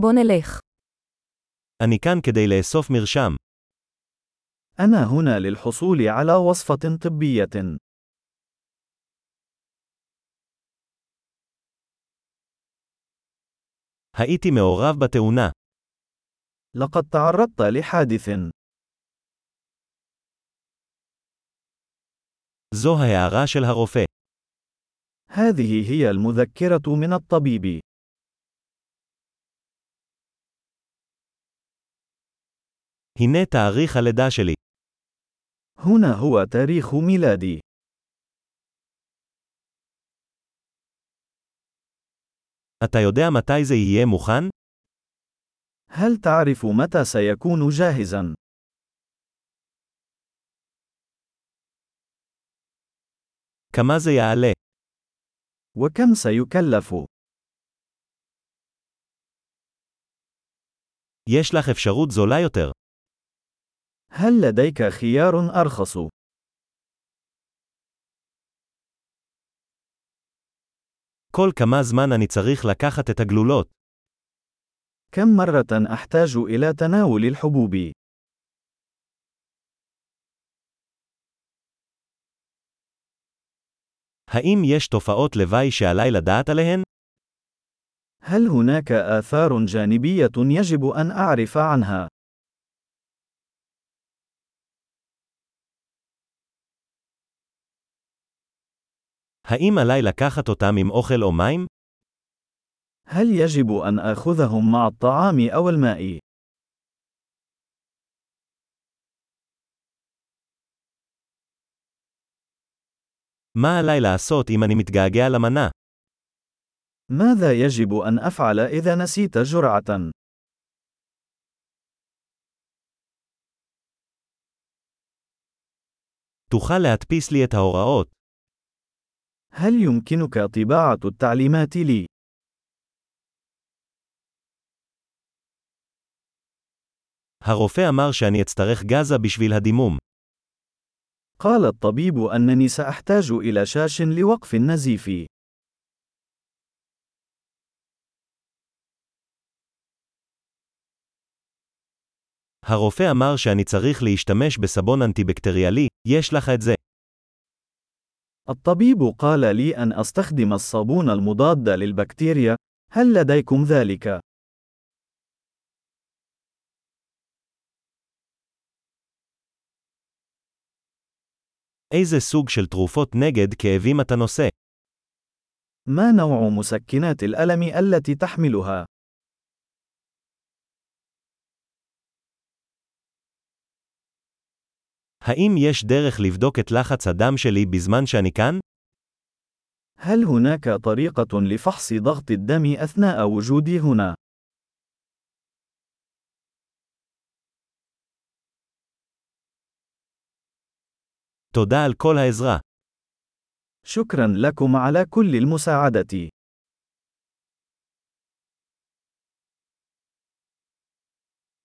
בוא נלך. אני כאן כדי לאסוף מרשם. أنا هنا للحصول على وصفة طبية. הייתי מעורב בתאונה. لقد تعرضت لحادث. זו ההערה של הרופא. هذه هي المذكرة من الطبيب. הנה תאריך הלידה שלי. هنا هو تاريخ ميلادي. אתה יודע מתי זה יהיה מוכן? هل تعرف متى سيكون جاهزا؟ כמה זה יעלה? وكم سيكلف؟ יש לך אפשרות זולה יותר. هل لديك خيار أرخص؟ כל כמה זמן אני צריך לקחת את הגלולות. كم مرة أحتاج إلى تناول الحبوب؟ האם יש תופעות לוואי שעליי לדעת עליהן? هل هناك آثار جانبية يجب أن أعرف عنها؟ האם עליי לקחת אותם עם אוכל או מים? هل يجب أن آخذهم مع الطعام أو الماء؟ מה עליי לעשות אם אני מתגעגע למנה? ماذا يجب أن أفعل إذا نسيت جرعة؟ תוכל להדפיס לי את ההוראות. هل يمكنك طباعة التعليمات لي؟ הרופא אמר שאני אצטרך גזה בשביל הדימום. قال الطبيب أنني سأحتاج إلى شاش لوقف النزيف. הרופא אמר שאני צריך להשתמש בסבון אנטיבקטריאלי, יש לך את זה. الطبيب قال لي أن أستخدم الصابون المضاد للبكتيريا. هل لديكم ذلك؟ איזה סוג של תרופות נגד כאבים אתה נושא? ما نوع مسكنات الألم التي تحملها؟ האם יש דרך לבדוק את לחץ הדם שלי בזמן שאני כאן? هل هناك طريقة لفحص ضغط الدم أثناء وجودي هنا؟ תודה על כל העזרה. شكرا لكم على كل المساعدة.